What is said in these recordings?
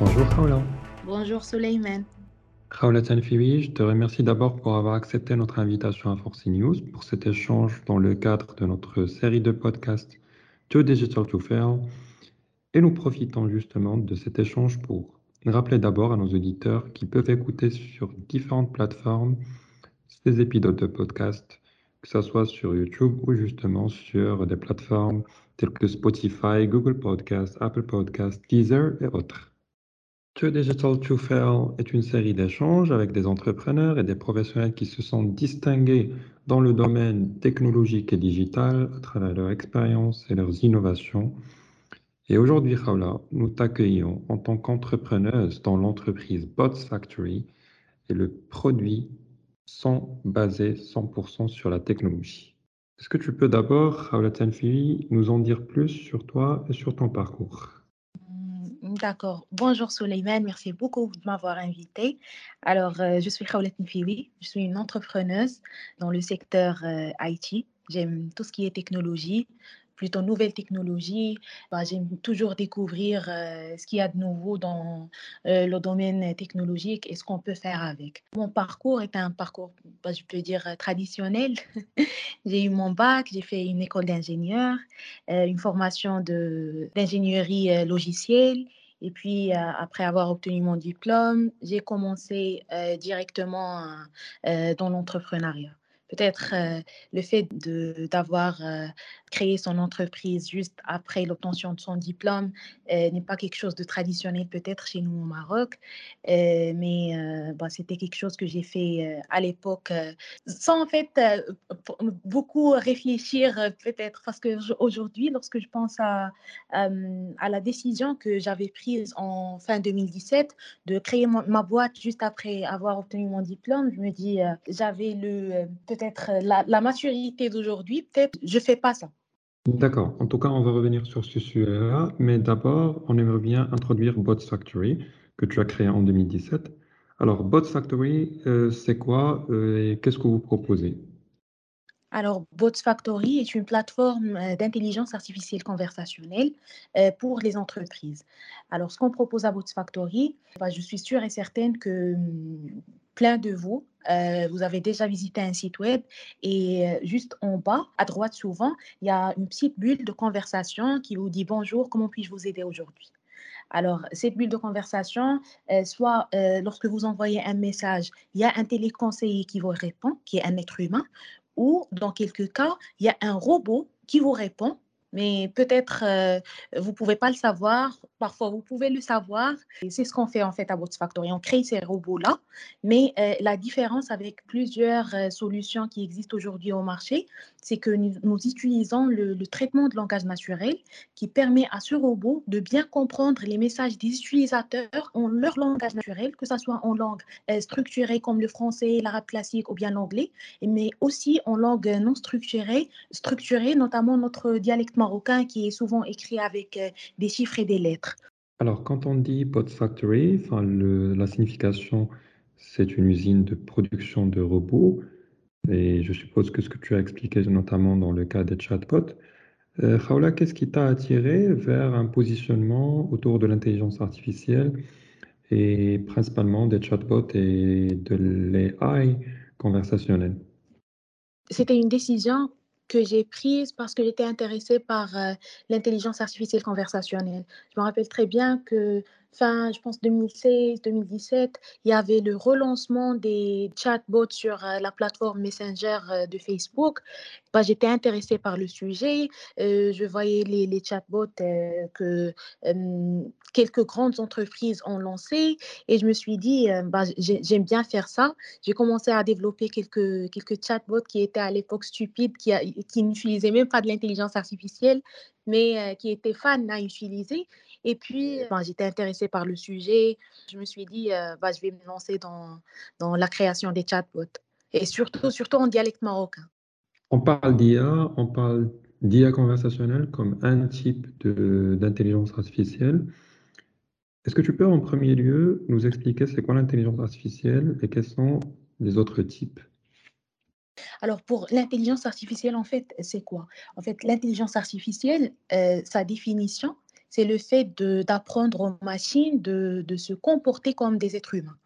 Bonjour Khawla. Bonjour Soleiman. Khawla Tanfiwi, je te remercie d'abord pour avoir accepté notre invitation à Force News pour cet échange dans le cadre de notre série de podcasts To Digital to Fail. Et nous profitons justement de cet échange pour rappeler d'abord à nos auditeurs qui peuvent écouter sur différentes plateformes ces épisodes de podcast, que ce soit sur YouTube ou justement sur des plateformes telles que Spotify, Google Podcasts, Apple Podcasts, Deezer et autres. To Digital to Fail est une série d'échanges avec des entrepreneurs et des professionnels qui se sont distingués dans le domaine technologique et digital à travers leur expérience et leurs innovations. Et aujourd'hui, Khawla, nous t'accueillons en tant qu'entrepreneuse dans l'entreprise Bots Factory et le produit sont basés 100% sur la technologie. Est-ce que tu peux d'abord, Khawla Tanfiwi, nous en dire plus sur toi et sur ton parcours? D'accord. Bonjour Soleiman, merci beaucoup de m'avoir invité. Alors, euh, je suis Khawlat Nfiwi, je suis une entrepreneuse dans le secteur euh, IT. J'aime tout ce qui est technologie, plutôt nouvelles technologies. Bah, J'aime toujours découvrir euh, ce qu'il y a de nouveau dans le domaine technologique et ce qu'on peut faire avec. Mon parcours est un parcours, bah, je peux dire, traditionnel. j'ai eu mon bac, j'ai fait une école d'ingénieur, une formation d'ingénierie logicielle. Et puis, après avoir obtenu mon diplôme, j'ai commencé directement dans l'entrepreneuriat. Peut-être le fait d'avoir créé son entreprise juste après l'obtention de son diplôme n'est pas quelque chose de traditionnel peut-être chez nous au Maroc, mais c'était quelque chose que j'ai fait à l'époque sans en fait beaucoup réfléchir peut-être. Parce qu'aujourd'hui, lorsque je pense à, à la décision que j'avais prise en fin 2017 de créer ma boîte juste après avoir obtenu mon diplôme, je me dis j'avais le peut-être la, la maturité d'aujourd'hui, peut-être je fais pas ça. D'accord. En tout cas, on va revenir sur ce sujet-là, mais d'abord, on aimerait bien introduire Bots Factory, que tu as créé en 2017. Alors, Bots Factory, euh, c'est quoi euh, et qu'est-ce que vous proposez? Alors, Bots Factory est une plateforme euh, d'intelligence artificielle conversationnelle pour les entreprises. Alors, ce qu'on propose à Bots Factory, bah, je suis sûre et certaine que hum, plein de vous. Euh, vous avez déjà visité un site web et euh, juste en bas, à droite souvent, il y a une petite bulle de conversation qui vous dit bonjour, comment puis-je vous aider aujourd'hui? Alors, cette bulle de conversation, euh, soit lorsque vous envoyez un message, il y a un téléconseiller qui vous répond, qui est un être humain, ou dans quelques cas, il y a un robot qui vous répond mais peut-être vous ne pouvez pas le savoir. Parfois, vous pouvez le savoir. C'est ce qu'on fait en fait à Bots Factory. On crée ces robots-là, mais la différence avec plusieurs solutions qui existent aujourd'hui au marché, c'est que nous, utilisons le, traitement de langage naturel qui permet à ce robot de bien comprendre les messages des utilisateurs en leur langage naturel, que ce soit en langue structurée comme le français, l'arabe classique ou bien l'anglais, mais aussi en langue non structurée, structurée notamment notre dialecte marocain qui est souvent écrit avec euh, des chiffres et des lettres. Alors, quand on dit Bot Factory, enfin, la signification, c'est une usine de production de robots. Et je suppose que ce que tu as expliqué, notamment dans le cas des chatbots, euh, qu'est-ce qui t'a attiré vers un positionnement autour de l'intelligence artificielle et principalement des chatbots et de l'AI conversationnel C'était une décision que j'ai prise parce que j'étais intéressée par euh, l'intelligence artificielle conversationnelle. Je me rappelle très bien que fin, je pense 2016, 2017, il y avait le relancement des chatbots sur euh, la plateforme Messenger euh, de Facebook. Bah, J'étais intéressée par le sujet. je voyais les, les chatbots que quelques grandes entreprises ont lancés et je me suis dit, bah, j'aime bien faire ça. J'ai commencé à développer quelques, quelques chatbots qui étaient à l'époque stupides, qui, qui n'utilisaient même pas de l'intelligence artificielle, mais qui étaient fans à utiliser. Et puis, ben, j'étais intéressée par le sujet. Je me suis dit, bah, je vais me lancer dans, dans la création des chatbots. Et surtout, surtout en dialecte marocain. On parle d'IA, on parle d'IA conversationnelle comme un type d'intelligence artificielle. Est-ce que tu peux en premier lieu nous expliquer c'est quoi l'intelligence artificielle et quels sont les autres types? Alors, pour l'intelligence artificielle, en fait, c'est quoi? En fait, l'intelligence artificielle, sa définition, c'est le fait d'apprendre aux machines de, se comporter comme des êtres humains.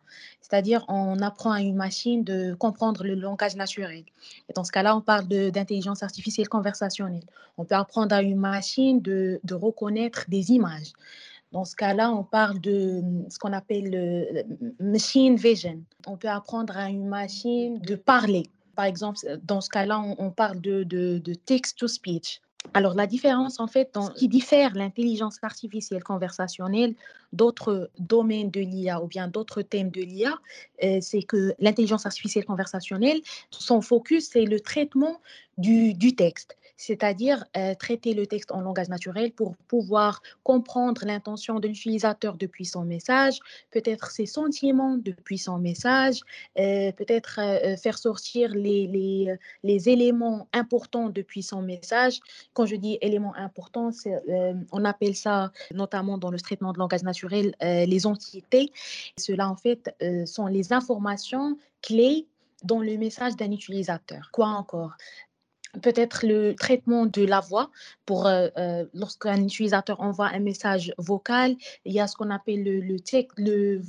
C'est-à-dire, on apprend à une machine de comprendre le langage naturel. Et dans ce cas-là, on parle d'intelligence artificielle conversationnelle. On peut apprendre à une machine de, de reconnaître des images. Dans ce cas-là, on parle de ce qu'on appelle le machine vision. On peut apprendre à une machine de parler. Par exemple, dans ce cas-là, on, on parle de, de, de text-to-speech. Alors, la différence, en fait, dans, qui diffère l'intelligence artificielle conversationnelle d'autres domaines de l'IA ou bien d'autres thèmes de l'IA, euh, c'est que l'intelligence artificielle conversationnelle, son focus, c'est le traitement du, du texte c'est-à-dire euh, traiter le texte en langage naturel pour pouvoir comprendre l'intention de l'utilisateur depuis son message, peut-être ses sentiments depuis son message, euh, peut-être euh, faire sortir les, les, les, éléments importants depuis son message. Quand je dis éléments importants, on appelle ça notamment dans le traitement de langage naturel les entités. Cela en fait sont les informations clés dans le message d'un utilisateur. Quoi encore? Peut-être le traitement de la voix pour euh, euh, lorsqu'un utilisateur envoie un message vocal, il y a ce qu'on appelle le, le,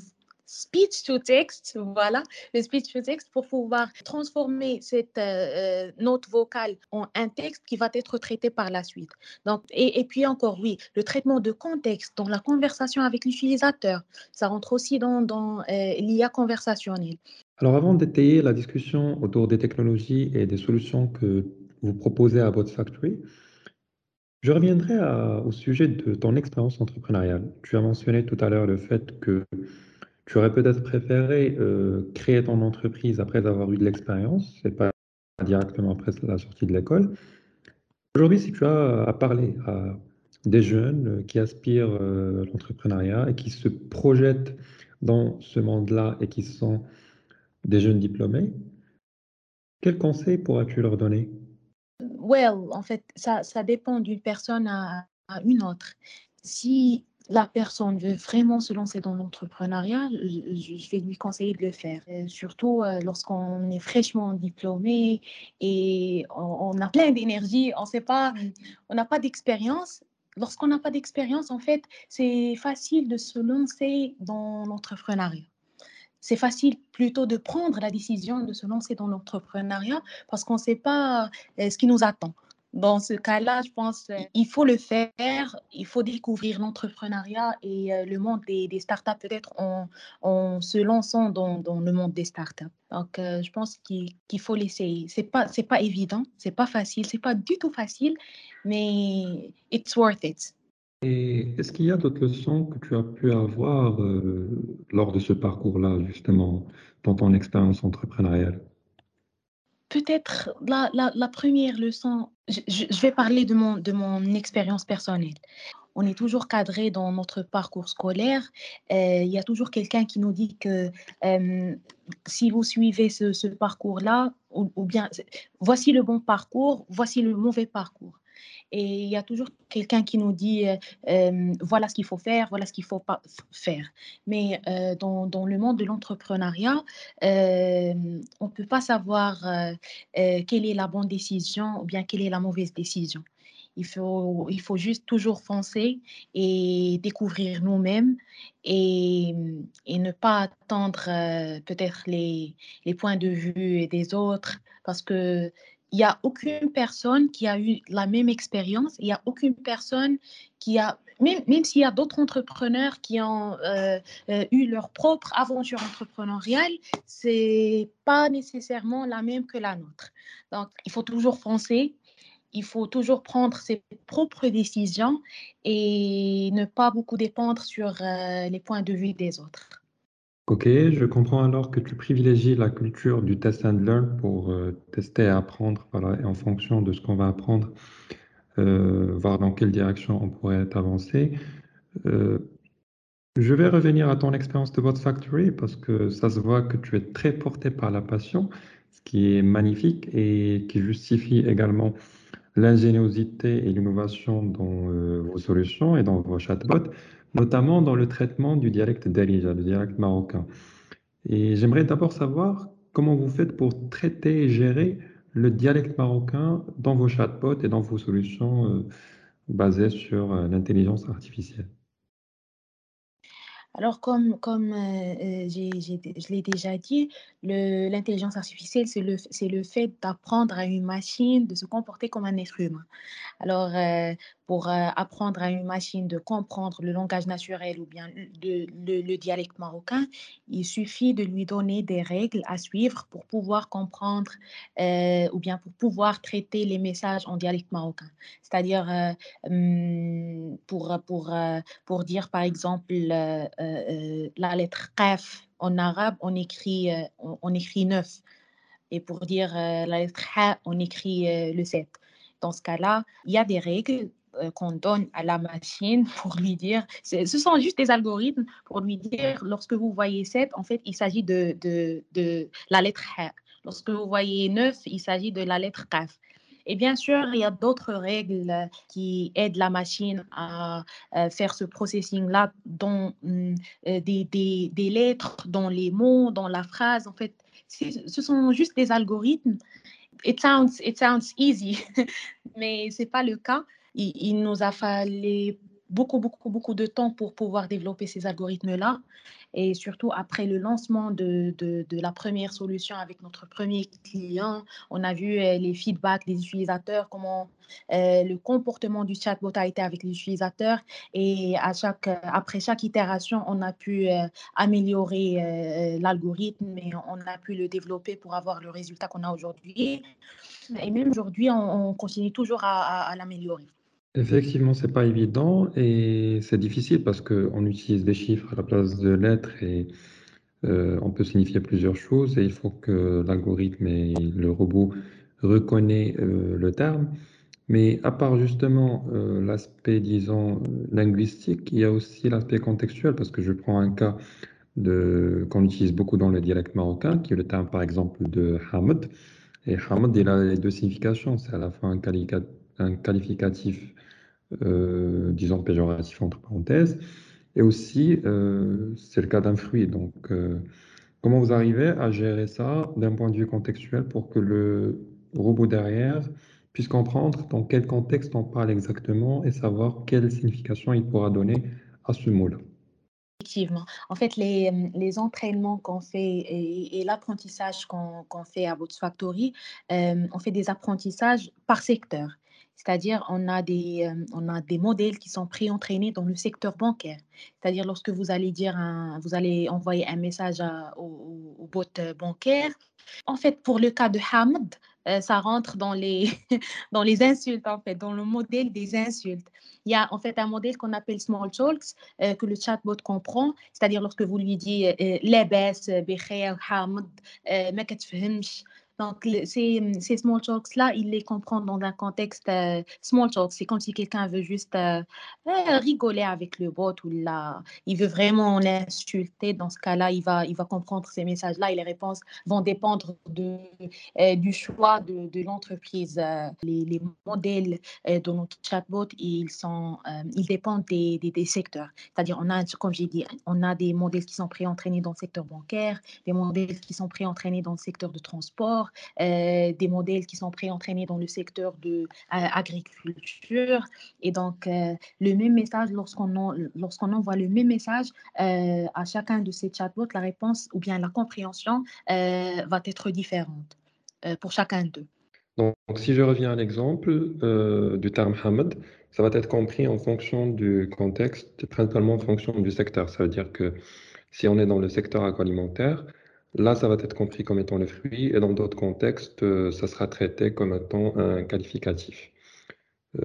speech to text, voilà, le speech to text pour pouvoir transformer cette euh, note vocale en un texte qui va être traité par la suite. Donc, et, puis encore, oui, le traitement de contexte dans la conversation avec l'utilisateur, ça rentre aussi dans l'IA conversationnelle. Alors avant d'étayer la discussion autour des technologies et des solutions que vous proposez à votre factory. Je reviendrai au sujet de ton expérience entrepreneuriale. Tu as mentionné tout à l'heure le fait que tu aurais peut-être préféré euh, créer ton entreprise après avoir eu de l'expérience, c'est pas directement après la sortie de l'école. Aujourd'hui, si tu as à parler à des jeunes qui aspirent euh, l'entrepreneuriat et qui se projettent dans ce monde-là et qui sont des jeunes diplômés, quels conseils pourras-tu leur donner? Well, en fait, ça, ça dépend d'une personne à, à, une autre. Si la personne veut vraiment se lancer dans l'entrepreneuriat, je, je, vais lui conseiller de le faire. Et surtout euh, lorsqu'on est fraîchement diplômé et on, on a plein d'énergie, on sait pas, mm. on n'a pas d'expérience. Lorsqu'on n'a pas d'expérience, en fait, c'est facile de se lancer dans l'entrepreneuriat c'est facile plutôt de prendre la décision de se lancer dans l'entrepreneuriat parce qu'on ne sait pas euh, ce qui nous attend. Dans ce cas-là, je pense qu'il faut le faire, il faut découvrir l'entrepreneuriat et euh, le monde des, startups peut-être en, en, se lançant dans, dans, le monde des startups. Donc, euh, je pense qu'il qu faut l'essayer. C'est pas pas évident, c'est pas facile, c'est pas du tout facile, mais it's worth it. Est-ce qu'il y a d'autres leçons que tu as pu avoir euh, lors de ce parcours-là, justement, dans ton expérience entrepreneuriale? Peut-être la, première leçon, je, vais parler de mon, expérience personnelle. On est toujours cadré dans notre parcours scolaire. Il y a toujours quelqu'un qui nous dit que si vous suivez ce, parcours-là, ou, ou bien voici le bon parcours, voici le mauvais parcours. Et il y a toujours quelqu'un qui nous dit euh, euh, voilà ce qu'il faut faire, voilà ce qu'il ne faut pas faire. Mais euh, dans, le monde de l'entrepreneuriat, on ne peut pas savoir quelle est la bonne décision ou bien quelle est la mauvaise décision. Il faut, il faut juste toujours foncer et découvrir nous-mêmes et, et, ne pas attendre peut-être les, les points de vue des autres parce que il n'y a aucune personne qui a eu la même expérience, il n'y a aucune personne qui a, même, même s'il y a d'autres entrepreneurs qui ont euh, euh, eu leur propre aventure entrepreneuriale, c'est pas nécessairement la même que la nôtre. Donc, il faut toujours foncer, il faut toujours prendre ses propres décisions et ne pas beaucoup dépendre sur euh, les points de vue des autres. Ok, je comprends alors que tu privilégies la culture du test and learn pour euh, tester et apprendre, voilà, et en fonction de ce qu'on va apprendre, euh, voir dans quelle direction on pourrait avancer. Euh, je vais revenir à ton expérience de Bot Factory parce que ça se voit que tu es très porté par la passion, ce qui est magnifique et qui justifie également l'ingéniosité et l'innovation dans vos solutions et dans vos chatbots notamment dans le traitement du dialecte d'Alija, le dialecte marocain. Et j'aimerais d'abord savoir comment vous faites pour traiter et gérer le dialecte marocain dans vos chatbots et dans vos solutions euh, basé sur euh, l'intelligence artificielle. Alors, comme, comme euh, je l'ai déjà dit, l'intelligence artificielle, c'est le, le fait d'apprendre à une machine de se comporter comme un être humain. Alors, pour apprendre à une machine de comprendre le langage naturel ou bien le, le- le dialecte marocain, il suffit de lui donner des règles à suivre pour pouvoir comprendre ou bien pour pouvoir traiter les messages en dialecte marocain. C'est-à-dire, pour, pour, pour dire par exemple la lettre Qaf en arabe, on écrit, on, écrit 9. Et pour dire la lettre Ha, on écrit le 7. Dans ce cas-là, il y a des règles qu'on donne à la machine pour lui dire, ce sont juste des algorithmes pour lui dire, lorsque vous voyez 7, en fait, il s'agit de, de, de la lettre Ha. Lorsque vous voyez 9, il s'agit de la lettre Qaf. Et bien sûr, il y a d'autres règles euh, qui aident la machine à euh, faire ce processing-là dans mm, euh, des, des, des lettres, dans les mots, dans la phrase. En fait, ce sont juste des algorithmes. It sounds, it sounds easy, mais ce n'est pas le cas. Il, nous a fallu beaucoup, beaucoup, beaucoup de temps pour pouvoir développer ces algorithmes-là. Et surtout après le lancement de, de, la première solution avec notre premier client, on a vu euh, les feedbacks des utilisateurs, comment euh, le comportement du chatbot a été avec les utilisateurs. Et à chaque, après chaque itération, on a pu euh, améliorer euh, l'algorithme et on a pu le développer pour avoir le résultat qu'on a aujourd'hui. Et même aujourd'hui, on, on, continue toujours à l'améliorer. Effectivement, c'est pas évident et c'est difficile parce qu'on utilise des chiffres à la place de lettres et euh, on peut signifier plusieurs choses et il faut que l'algorithme et le robot reconnaissent euh, le terme. Mais à part justement euh, l'aspect, disons, linguistique, il y a aussi l'aspect contextuel parce que je prends un cas qu'on utilise beaucoup dans le dialecte marocain, qui est le terme par exemple de Hamad. Et Hamad, il a les deux significations. C'est à la fois un, qualifica un qualificatif euh, disons péjoratif entre parenthèses. Et aussi, euh, c'est le cas d'un fruit. Donc, euh, comment vous arrivez à gérer ça d'un point de vue contextuel pour que le robot derrière puisse comprendre dans quel contexte on parle exactement et savoir quelle signification il pourra donner à ce mot-là? Effectivement. En fait, les, entraînements qu'on fait et, l'apprentissage qu'on qu fait à Bots Factory, on fait des apprentissages par secteur. C'est-à-dire, on, a des, euh, on a des modèles qui sont pré-entraînés dans le secteur bancaire. C'est-à-dire, lorsque vous allez, dire un, vous allez envoyer un message au, bot bancaire, en fait, pour le cas de Hamd, euh, ça rentre dans les, dans les insultes, en fait, dans le modèle des insultes. Il y a en fait un modèle qu'on appelle Small Talks, euh, que le chatbot comprend, c'est-à-dire lorsque vous lui dites euh, Lebes, Bekhair, Hamd, ما donc, le, mm, ces, small talks-là, il les comprend dans un contexte euh, small talk. C'est comme si quelqu'un veut juste euh, euh, rigoler avec le bot ou la, il veut vraiment l'insulter. Dans ce cas-là, il va, il va comprendre ces messages-là et les réponses vont dépendre de, du choix de, l'entreprise. Les, modèles de nos chatbots, ils, sont, ils dépendent des, des, secteurs. C'est-à-dire, on a, comme j'ai dit, on a des modèles qui sont préentraînés dans le secteur bancaire, des modèles qui sont préentraînés dans le secteur de transport euh, des modèles qui sont pré-entraînés dans le secteur de l'agriculture. et donc, euh, le même message, lorsqu'on lorsqu'on envoie le même message euh, à chacun de ces chatbots, la réponse ou bien la compréhension va être différente pour chacun d'eux. Donc, si je reviens à l'exemple euh, du terme Hamad, ça va être compris en fonction du contexte, principalement en fonction du secteur. Ça veut dire que si on est dans le secteur agroalimentaire, Là, ça va être compris comme étant le fruit, et dans d'autres contextes, euh, ça sera traité comme étant un qualificatif.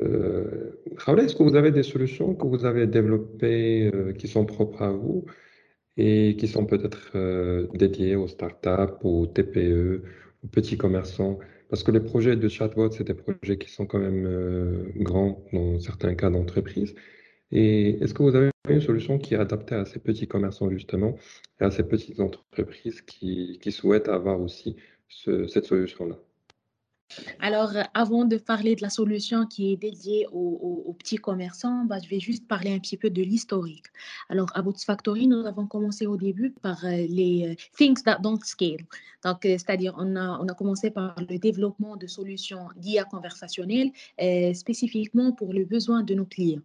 Euh, est-ce que vous avez des solutions que vous avez développées euh, qui sont propres à vous et qui sont peut-être euh, dédiées aux startups, aux TPE, aux petits commerçants? Parce que les projets de chatbot, c'est des projets qui sont quand même grands dans certains cas d'entreprise. Et est-ce que vous avez une solution qui est adaptée à ces petits commerçants justement et à ces petites entreprises qui, souhaitent avoir aussi ce, cette solution-là? Alors, euh, avant de parler de la solution qui est dédiée aux, petits commerçants, bah, je vais juste parler un petit peu de l'historique. Alors, à Boots Factory, nous avons commencé au début par euh, les euh, things that don't scale. Donc, c'est-à-dire, on a, on a commencé par le développement de solutions d'IA conversationnelle euh, spécifiquement pour le besoin de nos clients.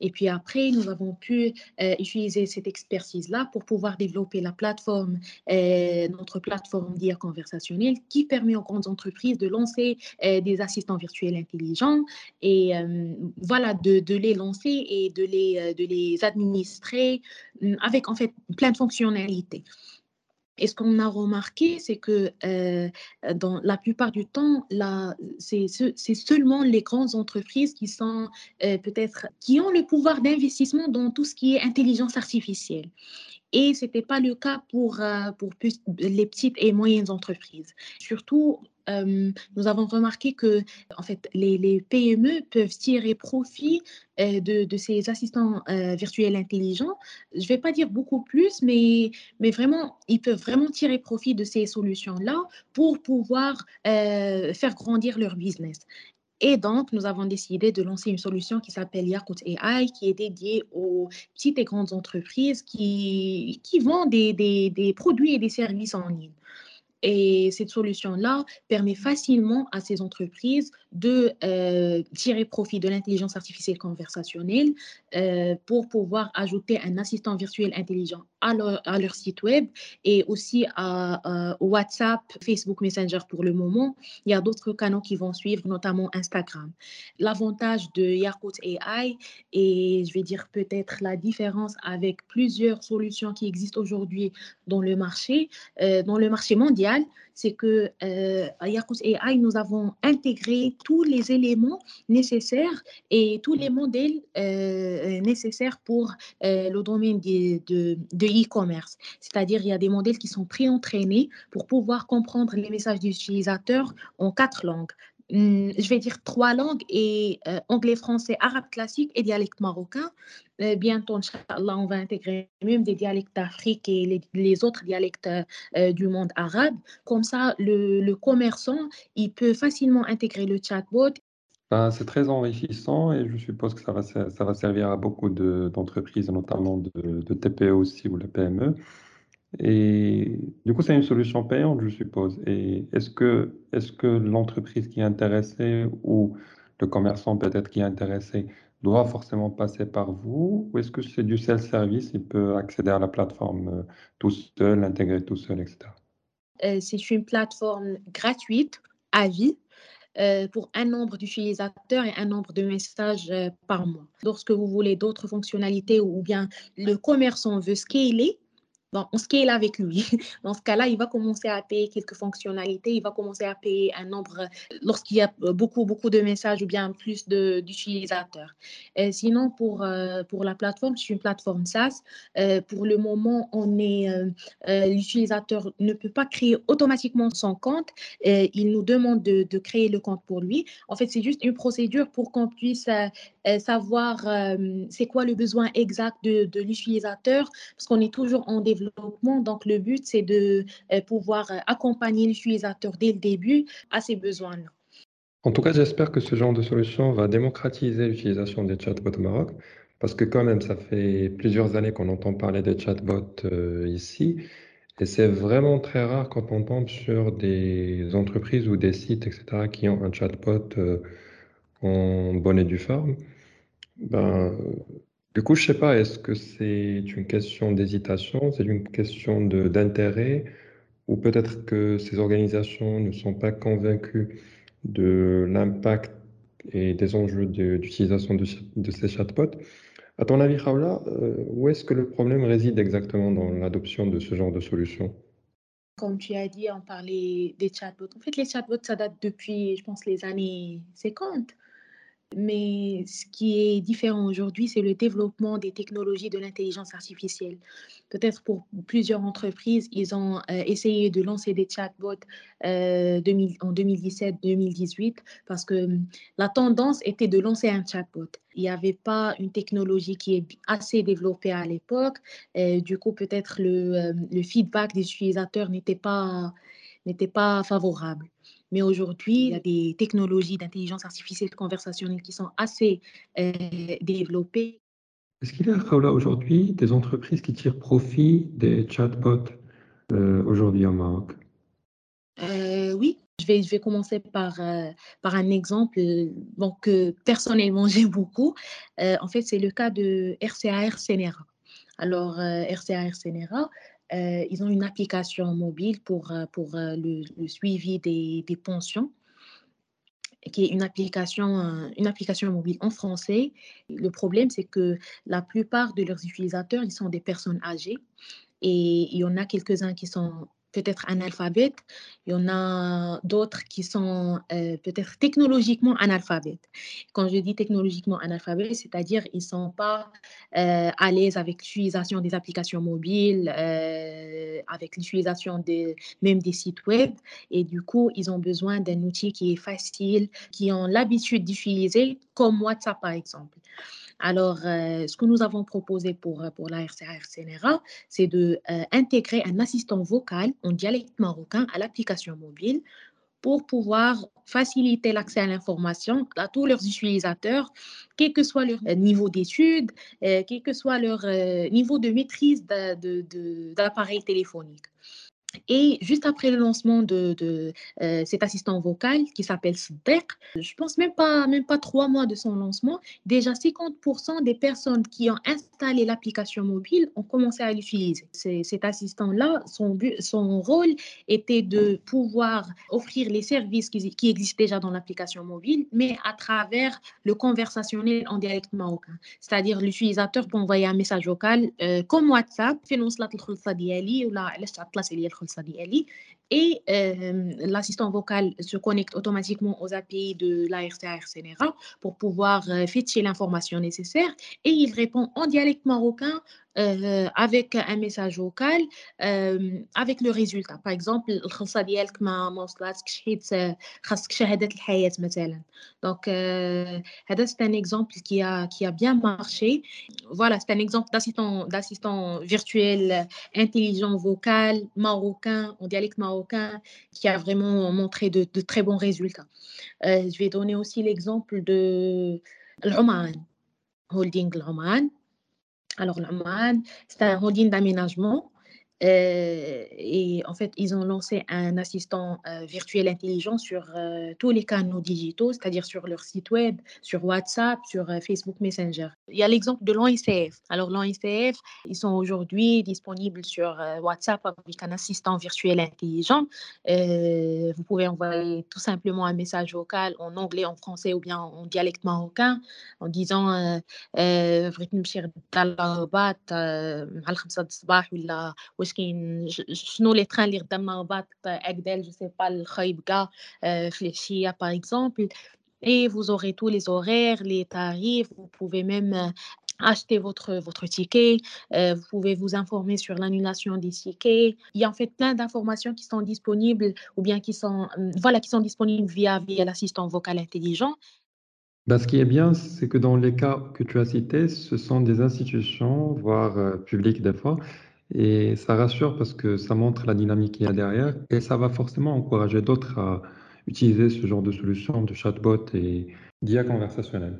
Et puis après, nous avons pu utiliser cette expertise-là pour pouvoir développer la plateforme, notre plateforme d'IA conversationnelle qui permet aux grandes entreprises de lancer euh, des assistants virtuels intelligents et euh, voilà, de, les lancer et de les, euh, de les administrer mm, avec en fait plein de fonctionnalités. Et ce qu'on a remarqué, c'est que dans la plupart du temps, c'est seulement les grandes entreprises qui sont peut-être qui ont le pouvoir d'investissement dans tout ce qui est intelligence artificielle. Et ce n'était pas le cas pour, euh, pour les petites et moyennes entreprises. Surtout euh, nous avons remarqué que en fait, les, PME peuvent tirer profit euh, de, de, ces assistants virtuels intelligents. Je ne vais pas dire beaucoup plus, mais, mais vraiment, ils peuvent vraiment tirer profit de ces solutions-là pour pouvoir faire grandir leur business. Et donc, nous avons décidé de lancer une solution qui s'appelle Yakut AI, qui est dédiée aux petites et grandes entreprises qui, vendent des produits et des services en ligne. Et cette solution-là permet facilement à ces entreprises de euh, tirer profit de l'intelligence artificielle conversationnelle euh, pour pouvoir ajouter un assistant virtuel intelligent à leur, site web et aussi à, WhatsApp, Facebook Messenger pour le moment. Il y a d'autres canaux qui vont suivre, notamment Instagram. L'avantage de Yakut AI et je vais dire peut-être la différence avec plusieurs solutions qui existent aujourd'hui dans le marché, euh, dans le marché mondial, c'est que euh, à Yakut AI, nous avons intégré tous les éléments nécessaires et tous les modèles euh, nécessaires pour euh, le domaine de, de, de e-commerce. C'est-à-dire, il y a des modèles qui sont pré-entraînés pour pouvoir comprendre les messages des utilisateurs en quatre langues. Hum, je vais dire trois langues et euh, anglais, français, arabe classique et dialecte marocain. Euh, bientôt, Inch'Allah, on va intégrer même des dialectes d'Afrique et les, autres dialectes euh, du monde arabe. Comme ça, le, commerçant, il peut facilement intégrer le chatbot. Ben, c'est très enrichissant et je suppose que ça va, ça va servir à beaucoup d'entreprises, notamment de, de, TPE aussi ou de PME. Et du coup, c'est une solution payante, je suppose. Et est-ce que, est-ce que l'entreprise qui est intéressée ou le commerçant peut-être qui est intéressé doit forcément passer par vous? Ou est-ce que c'est du self-service, il peut accéder à la plateforme euh, tout seul, l'intégrer tout seul, etc. Euh, c'est une plateforme gratuite à vie. Euh, pour un nombre d'utilisateurs et un nombre de messages par mois. Lorsque vous voulez d'autres fonctionnalités ou bien le commerçant veut scaler, Bon, on scale avec lui. Dans ce cas-là, il va commencer à payer quelques fonctionnalités, il va commencer à payer un nombre lorsqu'il y a beaucoup, beaucoup de messages ou bien plus d'utilisateurs. Sinon, pour, euh, pour la plateforme, c'est une plateforme SaaS. Euh, pour le moment, on est euh, l'utilisateur ne peut pas créer automatiquement son compte. il nous demande de, de, créer le compte pour lui. En fait, c'est juste une procédure pour qu'on puisse savoir c'est quoi le besoin exact de, de l'utilisateur, parce qu'on est toujours en développement. Donc, le but, c'est de euh, pouvoir euh, accompagner l'utilisateur dès le début à ses besoins-là. En tout cas, j'espère que ce genre de solution va démocratiser l'utilisation des chatbots au Maroc, parce que quand même, ça fait plusieurs années qu'on entend parler des chatbots euh, ici, et c'est vraiment très rare quand on tombe sur des entreprises ou des sites, etc., qui ont un chatbot euh, en bonne et due forme. Ben, du coup, je sais pas, est-ce que c'est une question d'hésitation, c'est une question d'intérêt, ou peut-être que ces organisations ne sont pas convaincues de l'impact et des enjeux d'utilisation de, de ces chatbots? À ton avis, Raoula, euh, où est-ce que le problème réside exactement dans l'adoption de ce genre de solution? Comme tu as dit, on parlait des chatbots. En fait, les chatbots, ça date depuis, je pense, les années 50. Mais ce qui est différent aujourd'hui, c'est le développement des technologies de l'intelligence artificielle. Peut-être pour plusieurs entreprises, ils ont euh, essayé de lancer des chatbots euh, 2000, en 2017-2018 parce que hum, la tendance était de lancer un chatbot. Il n'y avait pas une technologie qui est assez développée à l'époque. Du coup, peut-être euh, le feedback des utilisateurs n'était pas, n'était pas favorable. Mais aujourd'hui, il y a des technologies d'intelligence artificielle conversationnelle qui sont assez euh, développées. Est-ce qu'il y a aujourd'hui des entreprises qui tirent profit des chatbots euh, aujourd'hui au Maroc? Euh, Oui, je vais, je vais commencer par, par un exemple donc, que personnellement j'aime beaucoup. en fait, c'est le cas de RCAR Senera. Alors, RCAR Senera, euh, ils ont une application mobile pour, euh, pour euh, le, suivi des, des, pensions qui est une application, une application mobile en français. Le problème, c'est que la plupart de leurs utilisateurs, ils sont des personnes âgées et il y en a quelques-uns qui sont peut-être analphabètes, il y en a d'autres qui sont euh, peut-être technologiquement analphabètes. Quand je dis technologiquement analphabètes, c'est-à-dire ils ne sont pas euh, à l'aise avec l'utilisation des applications mobiles, euh, avec l'utilisation de, même des sites web, et du coup, ils ont besoin d'un outil qui est facile, qui ont l'habitude d'utiliser, comme WhatsApp par exemple. Alors, euh, ce que nous avons proposé pour, euh, la RCR CNRA, c'est d'intégrer euh, un assistant vocal en dialecte marocain à l'application mobile pour pouvoir faciliter l'accès à l'information à tous leurs utilisateurs, quel que soit leur niveau d'études, quel que soit leur niveau de maîtrise d'appareil téléphonique. Et juste après le lancement de, de euh, cet assistant vocal qui s'appelle Sdek, je pense même pas, même pas trois mois de son lancement, déjà 50% des personnes qui ont installé l'application mobile ont commencé à l'utiliser. Cet assistant-là, son, son rôle était de pouvoir offrir les services qui, qui existent déjà dans l'application mobile, mais à travers le conversationnel en dialecte marocain. C'est-à-dire l'utilisateur peut envoyer un message vocal euh, comme WhatsApp, et euh, l'assistant vocal se connecte automatiquement aux API de l'ARCA RCNRA pour pouvoir euh, fetcher l'information nécessaire et il répond en dialecte marocain euh, avec un message vocal euh, avec le résultat par exemple الخلصه ديالك ما ما وصلاتكش حيت خاصك شهاده الحياه مثلا donc هذا c'est un exemple qui a qui a bien marché voilà c'est un exemple d'assistant d'assistant virtuel intelligent vocal marocain en dialecte marocain qui a vraiment montré de, de très bons résultats euh, je vais donner aussi l'exemple de l'Oman holding l'Oman alors, l'Oman, c'est un holding d'aménagement et en fait, ils ont lancé un assistant euh, virtuel intelligent sur euh, tous les canaux digitaux, c'est-à-dire sur leur site web, sur WhatsApp, sur Facebook Messenger. Il y a l'exemple de l'ONCF. Alors, l'ONCF, ils sont aujourd'hui disponibles sur WhatsApp avec un assistant virtuel intelligent. vous pouvez envoyer tout simplement un message vocal en anglais, en français ou bien en dialecte marocain en disant واش كاين شنو لي تران اللي قدامنا بعض اكدال جو سي با الخايبكا في العشيه باغ اكزومبل et vous aurez tous les horaires, les tarifs, vous pouvez même acheter votre, votre ticket, euh, vous pouvez vous informer sur l'annulation des tickets. Il y a en fait plein d'informations qui sont disponibles ou bien qui sont, voilà, qui sont disponibles via, via l'assistant vocal intelligent. Ben, ce qui est bien, c'est que dans les cas que tu as cités, ce sont des institutions, voire euh, publiques des fois, et ça rassure parce que ça montre la dynamique qu'il y a derrière et ça va forcément encourager d'autres à utiliser ce genre de solution de chatbot et d'IA conversationnelle.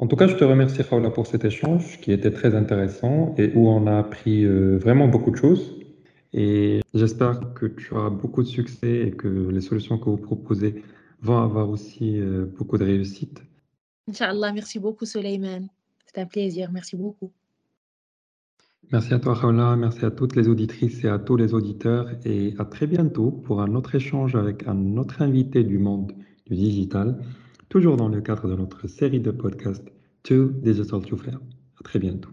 En tout cas, je te remercie, Raoula, pour cet échange qui était très intéressant et où on a appris euh, vraiment beaucoup de choses. Et j'espère que tu auras beaucoup de succès et que les solutions que vous proposez vont avoir aussi euh, beaucoup de réussite. Inch'Allah, merci beaucoup, Soleiman. C'est un plaisir. Merci beaucoup. Merci à toi, Raoula. Merci à toutes les auditrices et à tous les auditeurs. Et à très bientôt pour un autre échange avec un autre invité du monde du digital, toujours dans le cadre de notre série de podcasts To Digital to Fair. À très bientôt.